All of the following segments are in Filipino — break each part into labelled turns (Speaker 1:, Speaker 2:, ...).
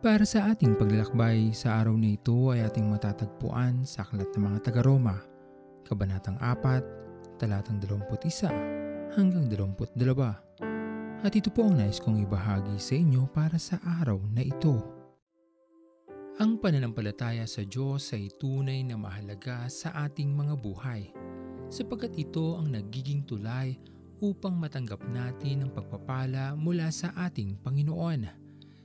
Speaker 1: Para sa ating paglalakbay sa araw na ito ay ating matatagpuan sa Aklat ng mga Taga-Roma, Kabanatang 4, Talatang 21 hanggang 22. At ito po ang nais kong ibahagi sa inyo para sa araw na ito. Ang pananampalataya sa Diyos ay tunay na mahalaga sa ating mga buhay sapagkat ito ang nagiging tulay upang matanggap natin ang pagpapala mula sa ating Panginoon.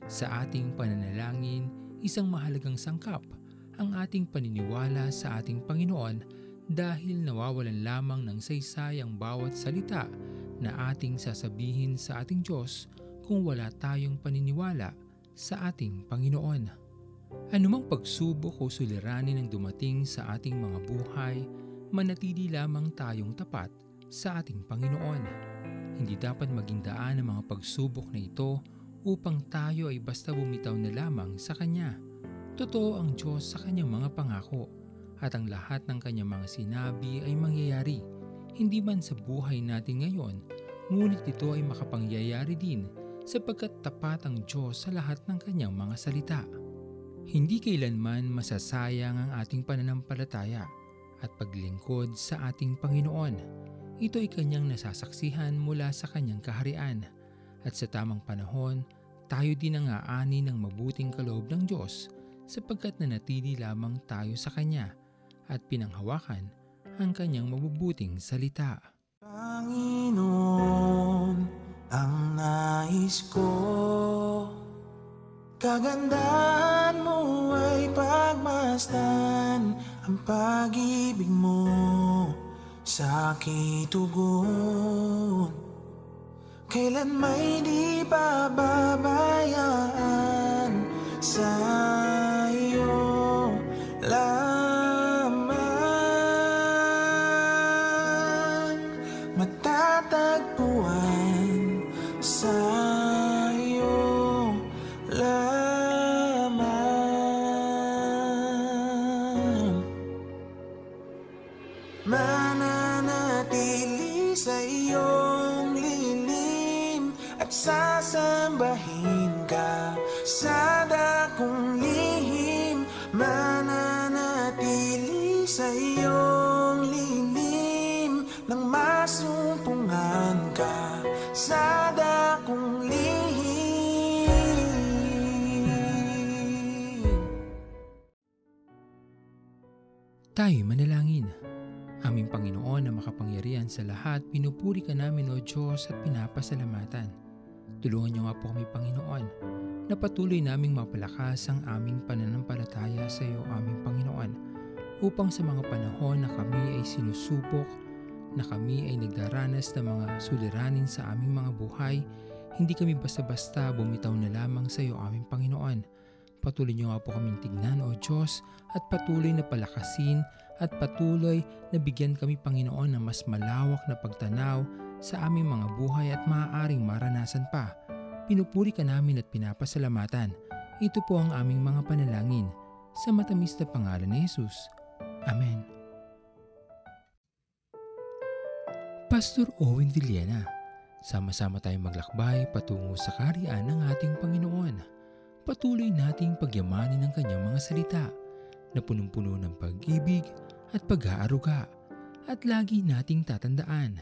Speaker 1: Sa ating pananalangin, isang mahalagang sangkap ang ating paniniwala sa ating Panginoon dahil nawawalan lamang ng saysay ang bawat salita na ating sasabihin sa ating Diyos kung wala tayong paniniwala sa ating Panginoon. Anumang pagsubok o suliranin ang dumating sa ating mga buhay, manatili lamang tayong tapat sa ating Panginoon. Hindi dapat maging daan ang mga pagsubok na ito upang tayo ay basta bumitaw na lamang sa Kanya. Totoo ang Diyos sa Kanyang mga pangako at ang lahat ng Kanyang mga sinabi ay mangyayari. Hindi man sa buhay natin ngayon, ngunit ito ay makapangyayari din sapagkat tapat ang Diyos sa lahat ng Kanyang mga salita. Hindi kailanman masasayang ang ating pananampalataya at paglingkod sa ating Panginoon. Ito ay Kanyang nasasaksihan mula sa Kanyang kaharian at sa tamang panahon, tayo din ang aani ng mabuting kaloob ng Diyos sapagkat nanatili lamang tayo sa Kanya at pinanghawakan ang Kanyang mabubuting salita.
Speaker 2: Panginoon, ang nais ko Kagandahan mo ay pagmasdan Ang pag-ibig mo sa aking tugon Kailan may di pababayaan sa iyo lamang? Matatagpuan At sasambahin ka sa dakong lihim Mananatili sa iyong lilim Nang masumpungan ka sa dakong lihim
Speaker 1: Tayo manalangin. Aming Panginoon na makapangyarihan sa lahat, pinupuri ka namin o Diyos at pinapasalamatan. Tulungan niyo nga po kami Panginoon na patuloy naming mapalakas ang aming pananampalataya sa iyo aming Panginoon upang sa mga panahon na kami ay sinusubok, na kami ay nagdaranas ng mga suliranin sa aming mga buhay, hindi kami basta-basta bumitaw na lamang sa iyo aming Panginoon. Patuloy niyo nga po kaming tignan o Diyos at patuloy na palakasin at patuloy na bigyan kami Panginoon ng mas malawak na pagtanaw sa aming mga buhay at maaaring maranasan pa. Pinupuri ka namin at pinapasalamatan. Ito po ang aming mga panalangin sa matamis na pangalan ni Jesus. Amen. Pastor Owen Villena, sama-sama tayong maglakbay patungo sa kariyan ng ating Panginoon patuloy nating pagyamanin ang kanyang mga salita na punong-puno ng pag-ibig at pag-aaruga at lagi nating tatandaan